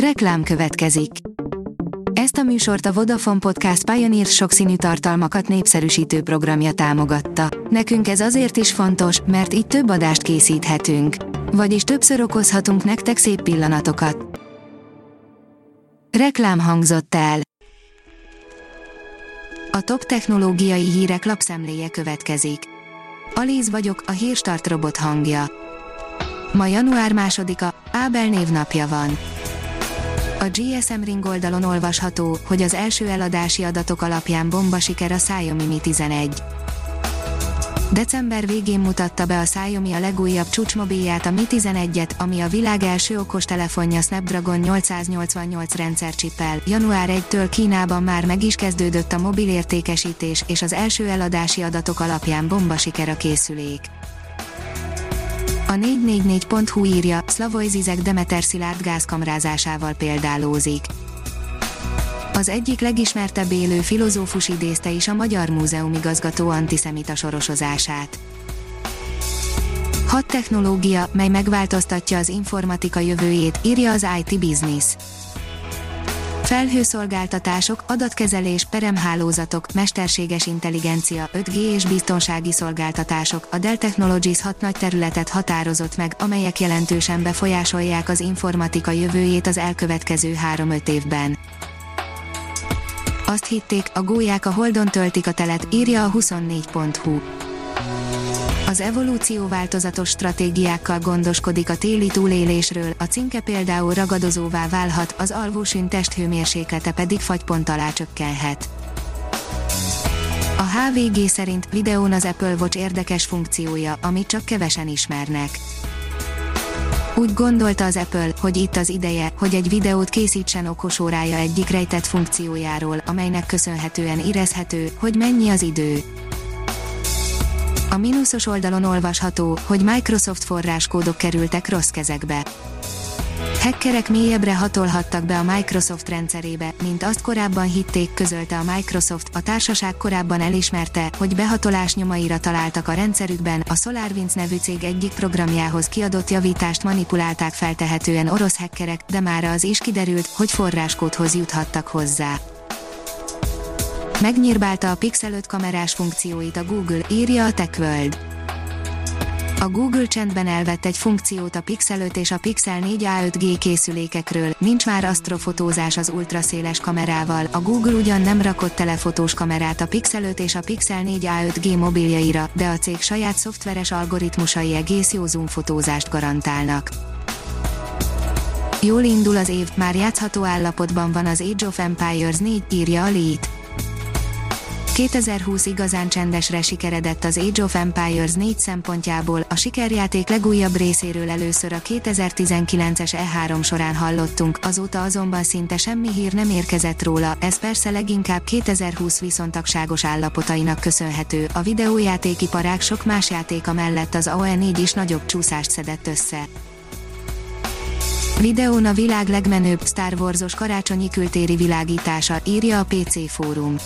Reklám következik. Ezt a műsort a Vodafone Podcast Pioneer sokszínű tartalmakat népszerűsítő programja támogatta. Nekünk ez azért is fontos, mert így több adást készíthetünk. Vagyis többször okozhatunk nektek szép pillanatokat. Reklám hangzott el. A top technológiai hírek lapszemléje következik. Alíz vagyok, a hírstart robot hangja. Ma január másodika, Ábel névnapja van. A GSM Ring oldalon olvasható, hogy az első eladási adatok alapján bomba siker a Xiaomi Mi 11. December végén mutatta be a Xiaomi a legújabb csúcsmobilját a Mi 11-et, ami a világ első okostelefonja Snapdragon 888 rendszercsippel. Január 1-től Kínában már meg is kezdődött a mobil értékesítés, és az első eladási adatok alapján bomba siker a készülék. A 444.hu írja, Slavoj Zizek Demeter Szilárd gázkamrázásával példálózik. Az egyik legismertebb élő filozófus idézte is a Magyar Múzeum igazgató antiszemita sorosozását. Hat technológia, mely megváltoztatja az informatika jövőjét, írja az IT Business. Felhőszolgáltatások, adatkezelés, peremhálózatok, mesterséges intelligencia, 5G és biztonsági szolgáltatások, a Dell Technologies hat nagy területet határozott meg, amelyek jelentősen befolyásolják az informatika jövőjét az elkövetkező 3-5 évben. Azt hitték, a gólyák a Holdon töltik a telet, írja a 24.hu. Az evolúció változatos stratégiákkal gondoskodik a téli túlélésről, a cinke például ragadozóvá válhat, az alvósűn testhőmérséklete pedig fagypont alá csökkenhet. A HVG szerint videón az Apple Watch érdekes funkciója, amit csak kevesen ismernek. Úgy gondolta az Apple, hogy itt az ideje, hogy egy videót készítsen okosórája egyik rejtett funkciójáról, amelynek köszönhetően érezhető, hogy mennyi az idő. A mínuszos oldalon olvasható, hogy Microsoft forráskódok kerültek rossz kezekbe. Hackerek mélyebbre hatolhattak be a Microsoft rendszerébe, mint azt korábban hitték, közölte a Microsoft. A társaság korábban elismerte, hogy behatolás nyomaira találtak a rendszerükben, a SolarWinds nevű cég egyik programjához kiadott javítást manipulálták feltehetően orosz hackerek, de már az is kiderült, hogy forráskódhoz juthattak hozzá. Megnyírbálta a Pixel 5 kamerás funkcióit a Google, írja a TechWorld. A Google csendben elvett egy funkciót a Pixel 5 és a Pixel 4 A5G készülékekről, nincs már asztrofotózás az ultraszéles kamerával, a Google ugyan nem rakott telefotós kamerát a Pixel 5 és a Pixel 4 A5G mobiljaira, de a cég saját szoftveres algoritmusai egész jó zoomfotózást garantálnak. Jól indul az év, már játszható állapotban van az Age of Empires 4, írja a Lead. 2020 igazán csendesre sikeredett az Age of Empires 4 szempontjából, a sikerjáték legújabb részéről először a 2019-es E3 során hallottunk, azóta azonban szinte semmi hír nem érkezett róla, ez persze leginkább 2020 viszontagságos állapotainak köszönhető, a videójátékiparák sok más játéka mellett az AOE4 is nagyobb csúszást szedett össze. Videón a világ legmenőbb Star Wars-os karácsonyi kültéri világítása, írja a PC fórum.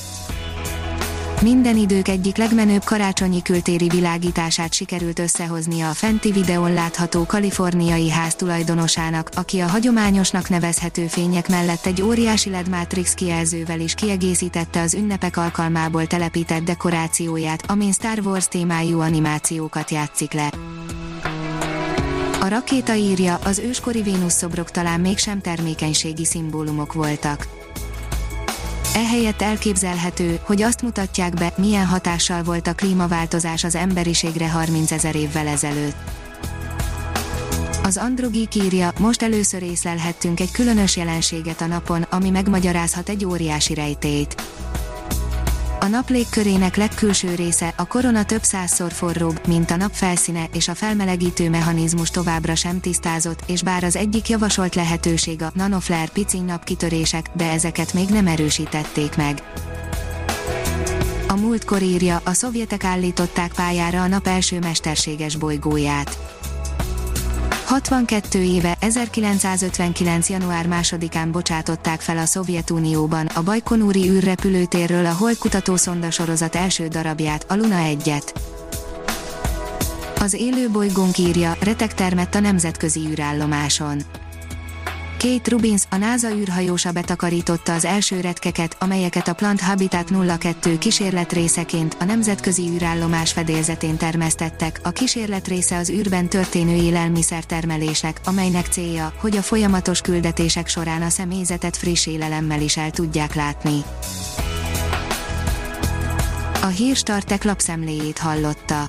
Minden idők egyik legmenőbb karácsonyi kültéri világítását sikerült összehoznia a fenti videón látható kaliforniai ház tulajdonosának, aki a hagyományosnak nevezhető fények mellett egy óriási LED Matrix kijelzővel is kiegészítette az ünnepek alkalmából telepített dekorációját, amin Star Wars témájú animációkat játszik le. A rakéta írja, az őskori Vénusz szobrok talán mégsem termékenységi szimbólumok voltak Ehelyett elképzelhető, hogy azt mutatják be, milyen hatással volt a klímaváltozás az emberiségre 30 ezer évvel ezelőtt. Az Androgik írja, most először észlelhettünk egy különös jelenséget a napon, ami megmagyarázhat egy óriási rejtélyt. A nap légkörének legkülső része, a korona több százszor forróbb, mint a nap felszíne, és a felmelegítő mechanizmus továbbra sem tisztázott, és bár az egyik javasolt lehetőség a nanoflare piciny napkitörések, de ezeket még nem erősítették meg. A múltkor írja, a szovjetek állították pályára a nap első mesterséges bolygóját 62 éve, 1959. január 2-án bocsátották fel a Szovjetunióban a Bajkonúri űrrepülőtérről a Holdkutató szonda sorozat első darabját, a Luna 1-et. Az élő bolygónk írja, retek termett a nemzetközi űrállomáson. Kate Rubins, a NASA űrhajósa betakarította az első retkeket, amelyeket a Plant Habitat 02 kísérlet részeként a nemzetközi űrállomás fedélzetén termesztettek. A kísérlet része az űrben történő élelmiszertermelések, amelynek célja, hogy a folyamatos küldetések során a személyzetet friss élelemmel is el tudják látni. A hírstartek lapszemléjét hallotta.